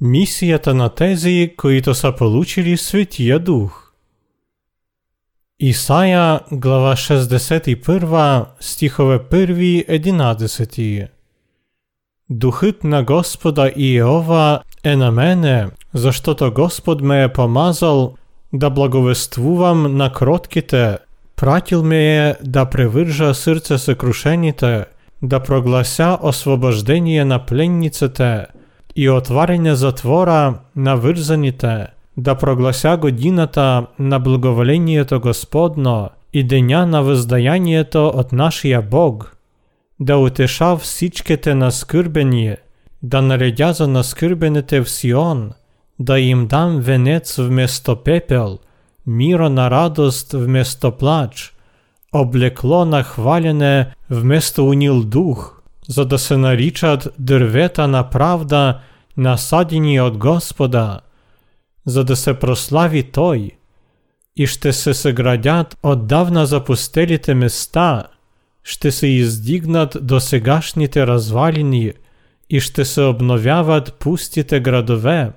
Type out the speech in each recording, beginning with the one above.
Місията на тези, които са получили Светия Дух. Исаия, глава 61, стихове 1-11. Духът на Господа Иова е на мене, защото Господ ме е помазал да благовествувам на кротките, пратил ме е да превържа сърце съкрушените, да проглася освобождение на пленниците и отваряне затвора на вързаните, да проглася годината на благоволението Господно и деня на въздаянието от нашия Бог, да утеша всичките наскърбени, да наредя за наскърбените в Сион, да им дам венец вместо пепел, мира на радост вместо плач, облекло на хвалене вместо унил дух, за да се наричат дървета на правда, насадени от Господа, за да се прослави Той, и ще се съградят отдавна запустелите места, ще се издигнат до сегашните развалини и ще се обновяват пустите градове,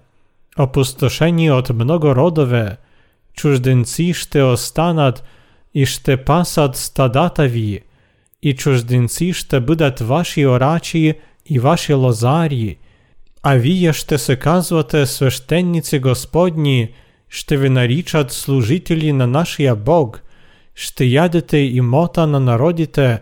опустошени от много родове, чужденци ще останат і ще пасат стадата ві, І чужденці ще будуть ваші орачі і ваші лозарі, а віє ще се казвате священниці Господні, ще ви нарічат служителі на нашия Бог, ще ядете і мота на народите,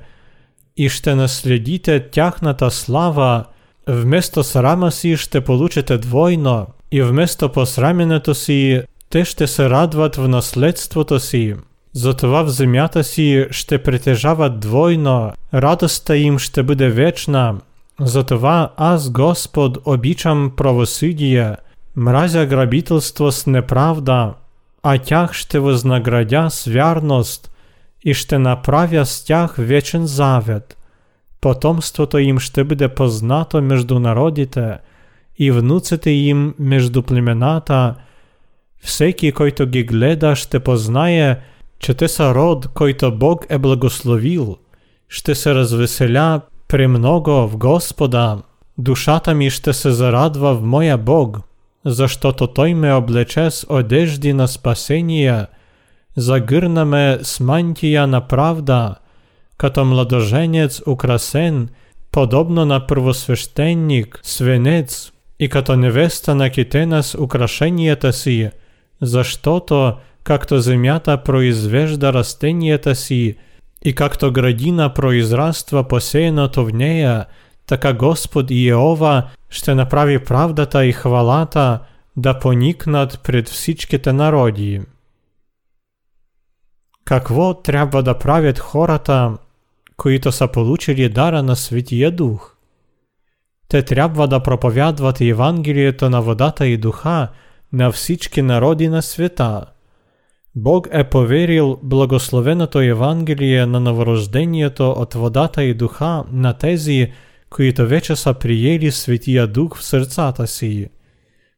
і ще наслідіте тяхната слава, вместо срама сі ще получите двойно, і вместо посраменето сі, те ще се радват в наследството сі. Затова в земята сі ще притяжават двойно, радоста їм ще буде вечна. Затова аз, Господ, обічам правосудія, мразя грабительство с неправда, а тях ще вознаградя с вярност, і ще направя з тях вечен завет. Потомството їм ще буде познато между народите, і внуците їм между племената. Всеки, който ги гледа, ще познає, че те сарод, който Бог е благословил, ще се развеселя премного в Господа, душата ми ще се зарадва в моя Бог, защото Той ме облече с одежди на спасение, загърна ме с мантия на правда, като младоженец украсен, подобно на първосвещеник, свенец, и като невеста накитена с украшенията си, защото как-то земята произвежда растенията си, и как-то градина произраства посеяното в нея, така Господ Иеова ще направи правдата и хвалата да поникнат пред всичките народи. Какво трябва да правят хората, които са получили дара на Святия Дух? Те трябва да проповядват Евангелието на водата и духа на всички народи на света – Бог е поверил благословеното Євангеліє на новорождението от водата і духа на тези, които вече са приели Святия Дух в сърцата си.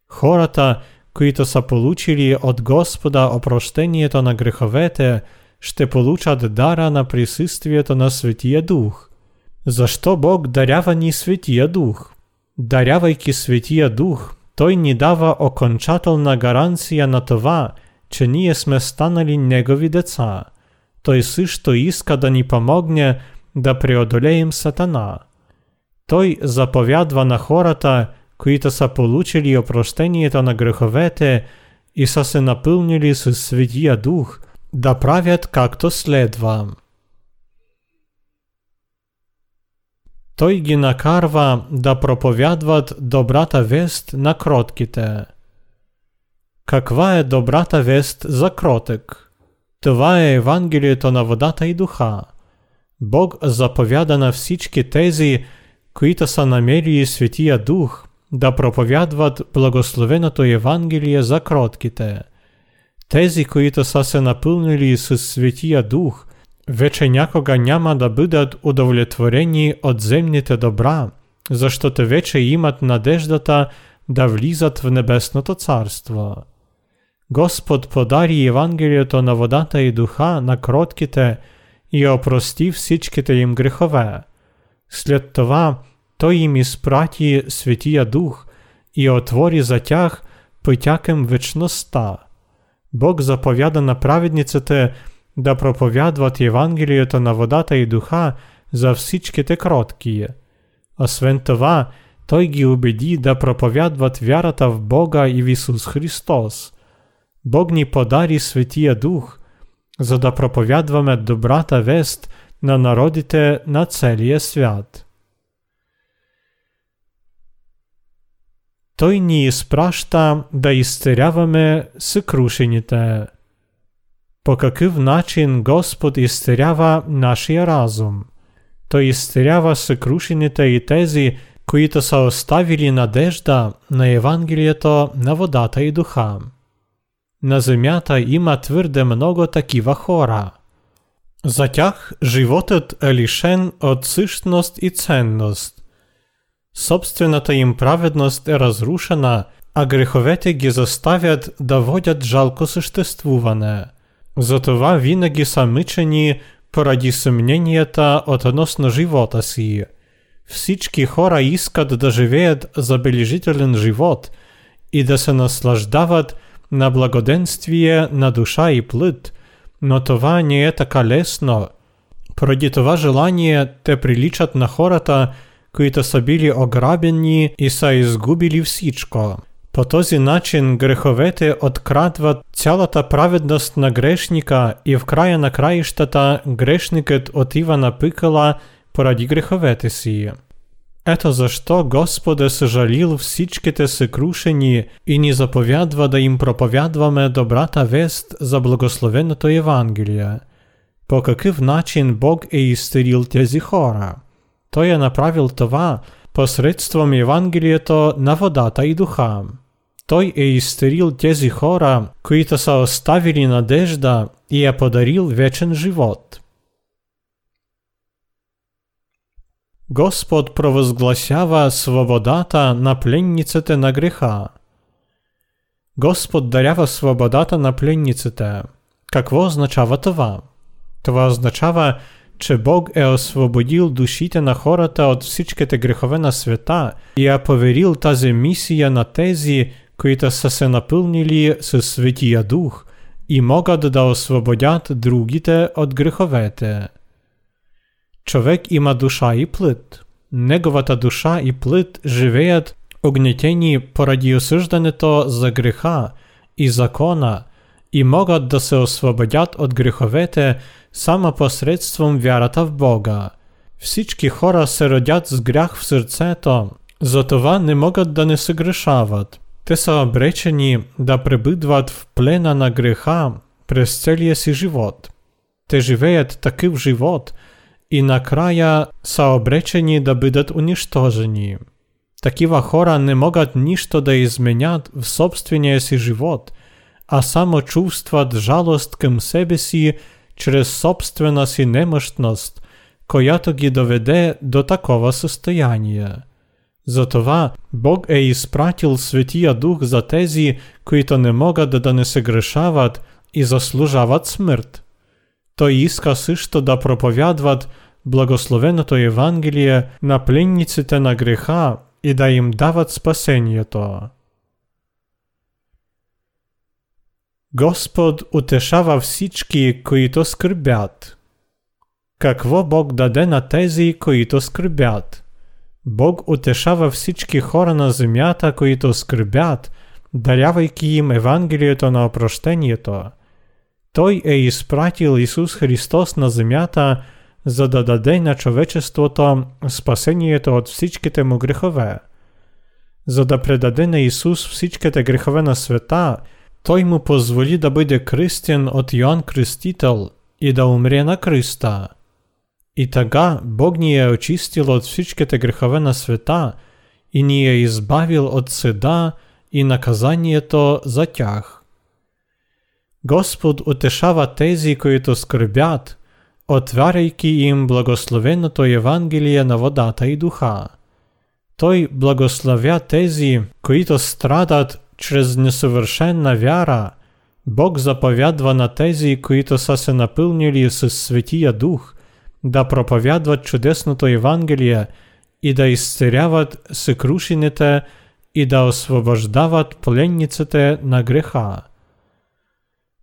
Хората, които са получили от Господа опрощението на греховете, ще получат дара на присъствието на Святия Дух. Защо Бог дарява ни Святия Дух? Дарявайки Святия Дух, Той ни дава окончателна гаранция на това – ние сме станали Негови деца. Той също иска да ни помогне да преодолеем Сатана. Той заповядва на хората, които са получили опрощението на греховете и са се напълнили с Светия Дух, да правят както следва. Той ги накарва да проповядват добрата вест на кротките. Каква е добрата вест за кротък? Това е Евангелието на водата и духа. Бог заповяда на всички тези, които са намерили Светия Дух, да проповядват благословеното Евангелие за кротките. Тези, които са се напълнили с Светия Дух, вече някога няма да бъдат удовлетворени от земните добра, защото вече имат надеждата да влизат в Небесното Царство. Господ подари Євангеліето на водата і духа на кротките і опростив всичките їм грехове. Слід това, Той їм ісpraті Святія Дух і отворі затяг питяким вечноста. Бог заповяда на праведниците да проповядват Евангелието на водата и духа за всичките кроткие. Освен това, той ги убеди да проповядват вярата в Бога и в Исус Христос. Бог ни подари Светия Дух, за да проповядваме добрата вест на народите на целия свят. Той ни изпраща да изцеряваме съкрушените. По какъв начин Господ изцерява нашия разум? Той изцерява съкрушените и тези, които са оставили надежда на Евангелието на водата и духа. На земята има твърде много такива хора. За тях животът е лишен от същност и ценност. Собствената им праведност е разрушена, а греховете ги заставят да водят жалко съществуване. Затова винаги са мъчени поради съмненията относно живота си. Всички хора искат да живеят забележителен живот и да се наслаждават на благоденствие на душа и плът, но това не е така лесно. Поради това желание те приличат на хората, които са били ограбени и са изгубили всичко. По този начин греховете открадват цялата праведност на грешника и в края на краищата грешникът отива на пикала поради греховете си. Ето защо Господ е съжалил всичките съкрушени и ни заповядва да им проповядваме добрата вест за благословеното Евангелие. По какъв начин Бог е изтерил тези хора? Той е направил това посредством Евангелието на водата и духа. Той е изтерил тези хора, които са оставили надежда и е подарил вечен живот. Господ провозгласява свободата на пленниците на греха. Господ дарява свободата на пленниците. Какво означава това? Това означава, че Бог е освободил душите на хората от всичките грехове на света и е поверил тази мисия на тези, които са се напълнили със Светия Дух и могат да освободят другите от греховете. Човек има душа и плът. Неговата душа и плът живеят огнетени поради осъждането за греха и закона и могат да се освободят от греховете само посредством вярата в Бога. Всички хора се родят с грях в сърцето, затова не могат да не се грешават. Те са обречени да пребъдват в плена на греха през целия си живот. Те живеят такъв живот и накрая са обречени да бъдат унищожени. Такива хора не могат нищо да изменят в собствения си живот, а само чувстват жалост към себе си чрез собствена си немощност, която ги доведе до такова състояние. Затова Бог е изпратил Светия Дух за тези, които не могат да не се грешават и заслужават смърт. Той иска също да проповядват благословеното Евангелие на пленниците на греха и да им дават спасението. Господ утешава всички, които скърбят. Какво Бог даде на тези, които скърбят? Бог утешава всички хора на земята, които скърбят, дарявайки им Евангелието на опрощението. Той е изпратил Исус Христос на земята, за да даде на човечеството спасението от всичките му грехове. За да предаде на Исус всичките грехове на света, той му позволи да бъде кръстен от Йоанн Кръстител и да умре на кръста. И така Бог ни е очистил от всичките грехове на света и ни е избавил от седа и наказанието за тях. Господ утешава тези, които скърбят, отваряйки им благословеното Евангелие на водата и духа. Той благословя тези, които страдат чрез несъвършенна вяра. Бог заповядва на тези, които са се напълнили с Светия Дух, да проповядват чудесното Евангелие и да изцеряват съкрушените и да освобождават пленниците на греха.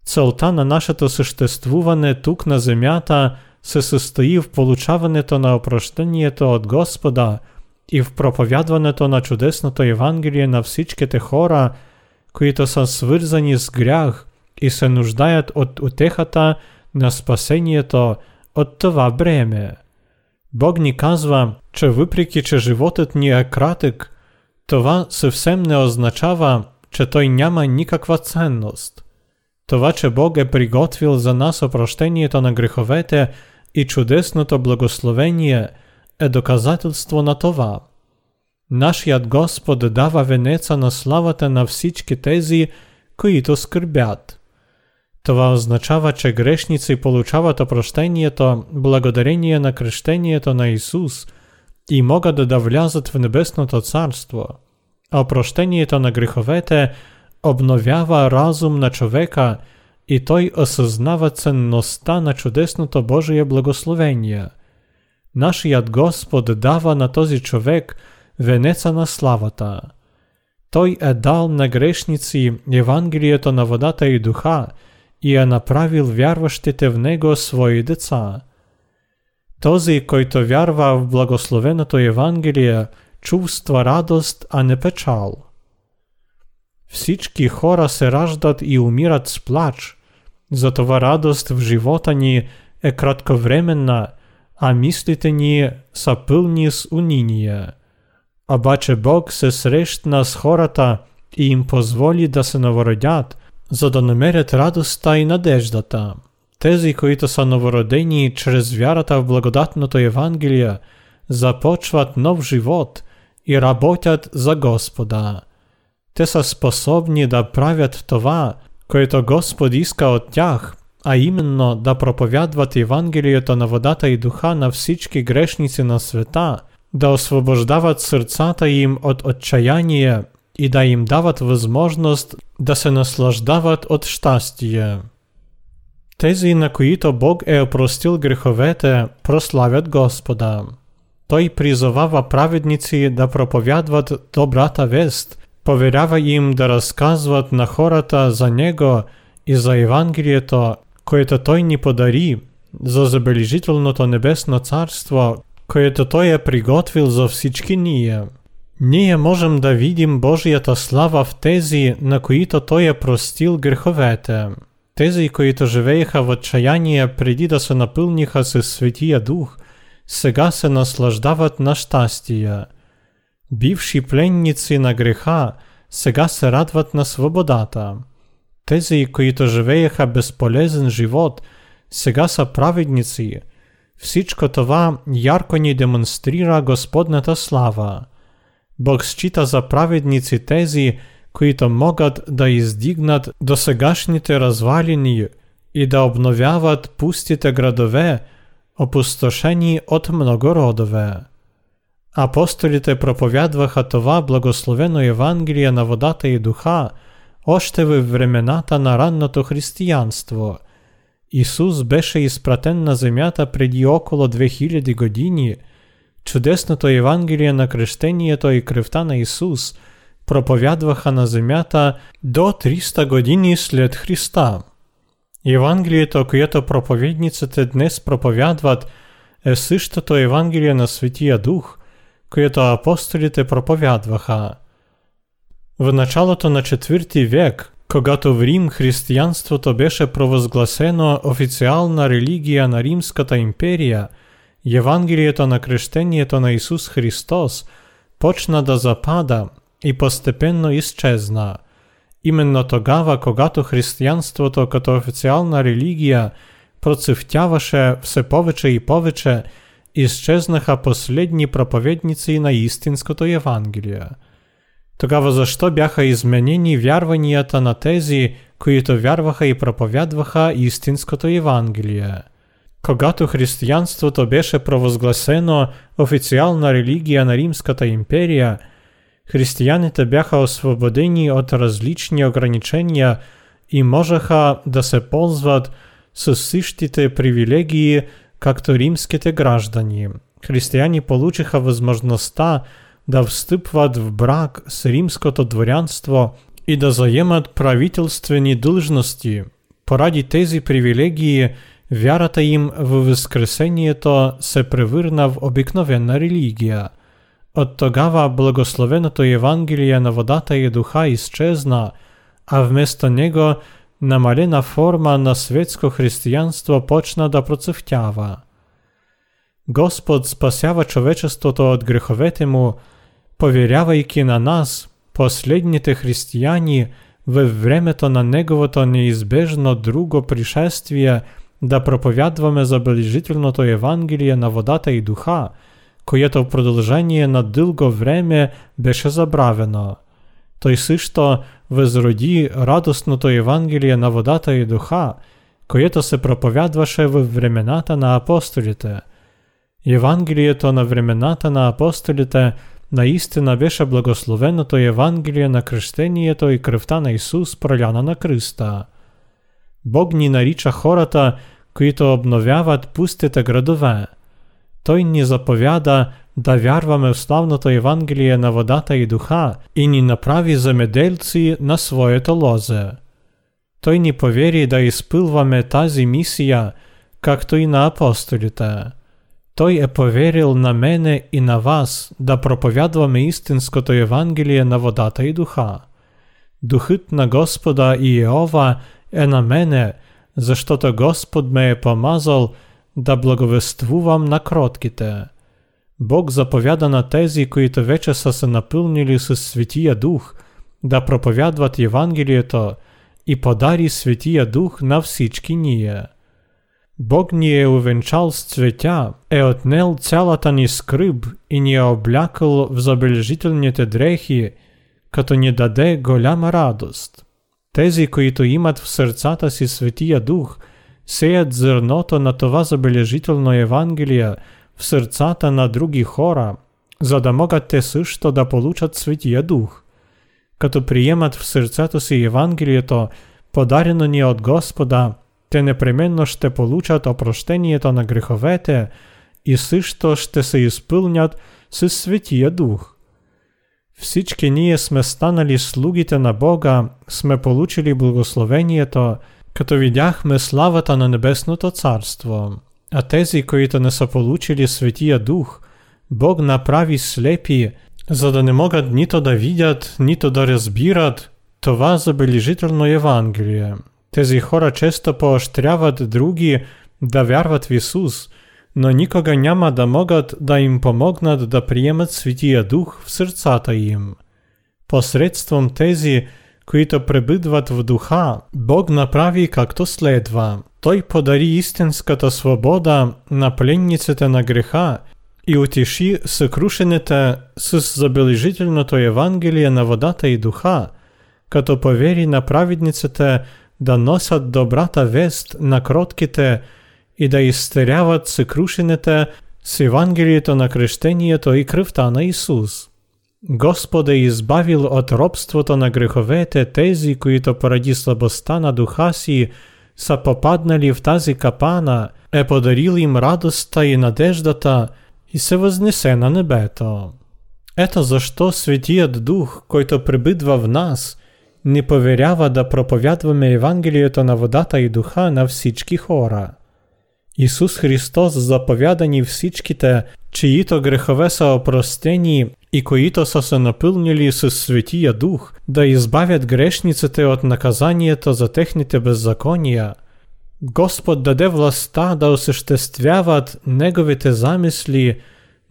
Целта на нашето съществуване тук на земята се състои в получаването на опрощението от Господа и в проповядването на чудесното Евангелие на всичките хора, които са свързани с грях и се нуждаят от утехата на спасението от това бреме. Бог ни казва, че въпреки, че животът ни е кратък, това съвсем не означава, че той няма никаква ценност. Това, че Бог е приготвил за нас опрощението на греховете и чудесното благословение, е доказателство на това. Нашият Господ дава венеца на славата на всички тези, които скърбят. Това означава, че грешници получават опрощението благодарение на кръщението на Исус и могат да влязат в Небесното Царство. Опрощението на греховете обновява разум на човека и той осъзнава ценността на чудесното Божие благословение. Нашият Господ дава на този човек венеца на славата. Той е дал на грешници Евангелието на водата и духа – и е направил вярващите в Него свои деца. Този, който вярва в благословеното Евангелие, чувства радост, а не печал. Всички хора се раждат и умират с плач, затова радост в живота ни е кратковременна, а мислите ни са пълни с униние. Обаче Бог се срещна с хората и им позволи да се новородят, за да намерят радостта и надеждата. Тези, които са новородени чрез вярата в благодатното Евангелие, започват нов живот и работят за Господа. Те са способни да правят това, което Господ иска от тях, а именно да проповядват Евангелието на водата и духа на всички грешници на света, да освобождават сърцата им от отчаяние и да им дават възможност да се наслаждават от щастие. Тези, на които Бог е опростил греховете, прославят Господа. Той призовава праведници да проповядват добрата вест, поверява им да разказват на хората за Него и за Евангелието, което Той ни подари, за забележителното небесно царство, което Той е приготвил за всички ние. Ние можем да видим Божията слава в тези, на които Той е простил греховете. Тези, които живееха в отчаяние преди да се напълниха със Светия Дух, сега се наслаждават на щастие. Бивши пленници на греха, сега се радват на свободата. Тези, които живееха безполезен живот, сега са праведници. Всичко това ярко ни демонстрира Господната слава. Бог счита за праведници тези, които могат да издигнат досегашните развалини и да обновяват пустите градове, опустошени от много родове. Апостолите проповядваха това благословено Евангелие на водата и духа още във времената на ранното християнство. Исус беше изпратен на земята преди около 2000 години – Чудесното Евангелие на крещението и кръвта на Исус проповядваха на земята до 300 години след Христа. Евангелието, което проповедниците днес проповядват, е същото Евангелие на Светия Дух, което апостолите проповядваха. В началото на IV век, когато в Рим християнството беше провъзгласено официална религия на Римската империя – Євангелієто на крещението на Ісус Христос почна да запада і постепенно ісчезна. Іменно тогава, когато християнството като офіціальна релігія процвтяваше все повече і повече, исчезнаха последні проповедниці на істинското Євангелія. Тогава защо бяха изменені вярванията на тези, които вярваха і проповядваха істинското Євангеліє? Когато християнството беше провозгласено официална религия на Римската империя, християните бяха освободени от различни ограничения и можеха да се ползват с същите привилегии, както римските граждани. Християни получиха възможността да встъпват в брак с римското дворянство и да заемат правителствени длъжности. Поради тези привилегии, вярата им в Възкресението се превърна в обикновена религия. От тогава благословеното Евангелие на водата и духа изчезна, а вместо него намалена форма на светско християнство почна да процъфтява. Господ спасява човечеството от греховете му, повірявайки на нас, последните християни, в времето на Неговото неизбежно друго пришествие, да проповядваме забележителното Евангелие на водата и духа, което в продължение на дълго време беше забравено. Той също възроди радостното Евангелие на водата и духа, което се проповядваше в времената на апостолите. Евангелието на времената на апостолите – наистина беше благословеното Евангелие на кръщението и кръвта на Исус проляна на кръста. Бог ни нарича хората, които обновяват пустите градове. Той ни заповяда да вярваме в славното Евангелие на водата и духа и ни направи замеделци на своето лозе. Той ни повери да изпълваме тази мисия, както и на апостолите. Той е поверил на мене і на вас, да проповядваме істинското Євангеліє на водата і духа. Духът на Господа і Єова е на мене, за що то Господ ме е помазал, да благовествувам на кротките. Бог заповяда на тези, които вече са се напълнили с Светия Дух, да проповядват Євангелієто і подарі Святия Дух на всички ние. Бог ни е увенчал с цветя, е отнел цялата ни скриб и ни е облякал в забележителните дрехи, като ни даде голяма радост. Тези, които имат в сърцата си Светия Дух, сеят зърното на това забележително Евангелие в сърцата на други хора, за да могат те също да получат Светия Дух. Като приемат в сърцето си Евангелието, подарено ни от Господа, те непременно ще получат опрощението на греховете и също ще се изпълнят с Светия Дух. Всички ние сме станали слугите на Бога, сме получили благословението, като видяхме славата на Небесното Царство. А тези, които не са получили Светия Дух, Бог направи слепи, за да не могат нито да видят, нито да разбират това забележително Евангелие. Тези хора често поощряват други да вярват в Ісус, но никога няма да могат да им помогнат да приемат Святия Дух в сърцата им. Посредством тези, които пребъдват в духа, Бог направи както следва Той подари истинската свобода на пленниците на греха и утеши съкрушените с забележителното Евангелие на водата и духа, като повери на праведниците да носят добрата вест на кротките и да изтеряват съкрушените с Евангелието на крещението и кръвта на Исус. Господ е избавил от робството на греховете тези, които поради слабостта на духа си са попаднали в тази капана, е подарил им радостта и надеждата и се възнесе на небето. Ето защо Светият Дух, който пребидва в нас – не повірява да проповядваме Євангелієто на водата і духа на всички хора. Ісус Христос заповядані всичките, чиїто грехове са опростені и коїто са се напълнили с Светия Дух, да избавят грешниците от наказанието за техните беззакония. Господ даде властта да осъществяват Неговите замисли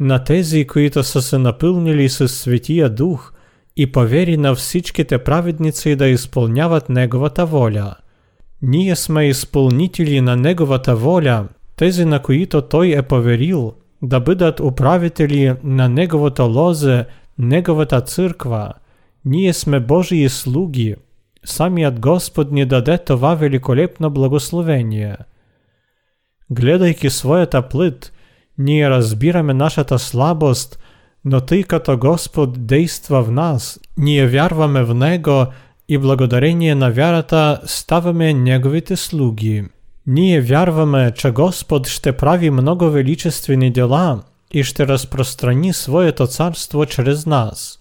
на тези, които са се напълнили с Светия Дух – і повері на всичките праведниці да исполняват Неговата воля. Ние сме исполнители на Неговата воля, тези на които Той е поверил, да бъдат управители на Неговото лозе, Неговата църква. Ние сме Божии слуги. Самият Господ ни даде това великолепно благословение. Гледайки своята плът, ние разбираме нашата слабост – но тъй като Господ действа в нас, ние вярваме в Него и благодарение на вярата ставаме Неговите слуги. Ние вярваме, че Господ ще прави много величествени дела, и ще распространи Своето царство через нас.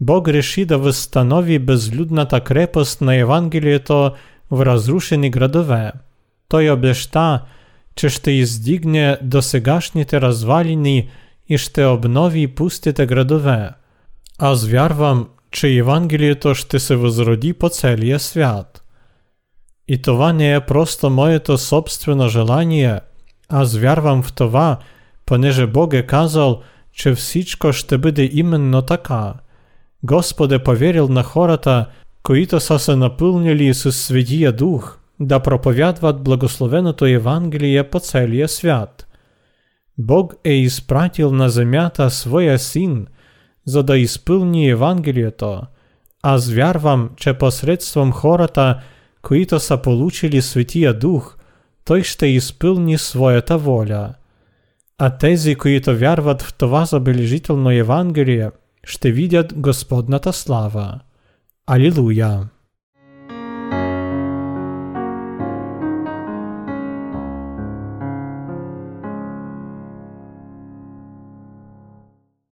Бог реши да възстанови безлюдната крепост на Евангелието в разрушени градове. Той обеща, че ще издигне досегашните развалини і ще обнови пустите градове. Аз вярвам, че Евангелието ще се возроди по целия свят. И това не е просто моето собствено желание, аз вярвам в това, понеже Бог е казал, че всичко ще бъде именно така. Господь е повірив на хората, които са се напълнили с Святия Дух, да проповядват благословеното Євангеліє по целия свят. Бог е изпратил на земята своя Син, за да изпълни Євангелието. Аз вярвам, че посредством хората, които са получили Святия Дух, той ще изпълни своята воля. А тези, които вярват в това забележително Евангелие, ще видят Господната слава. Алілуя!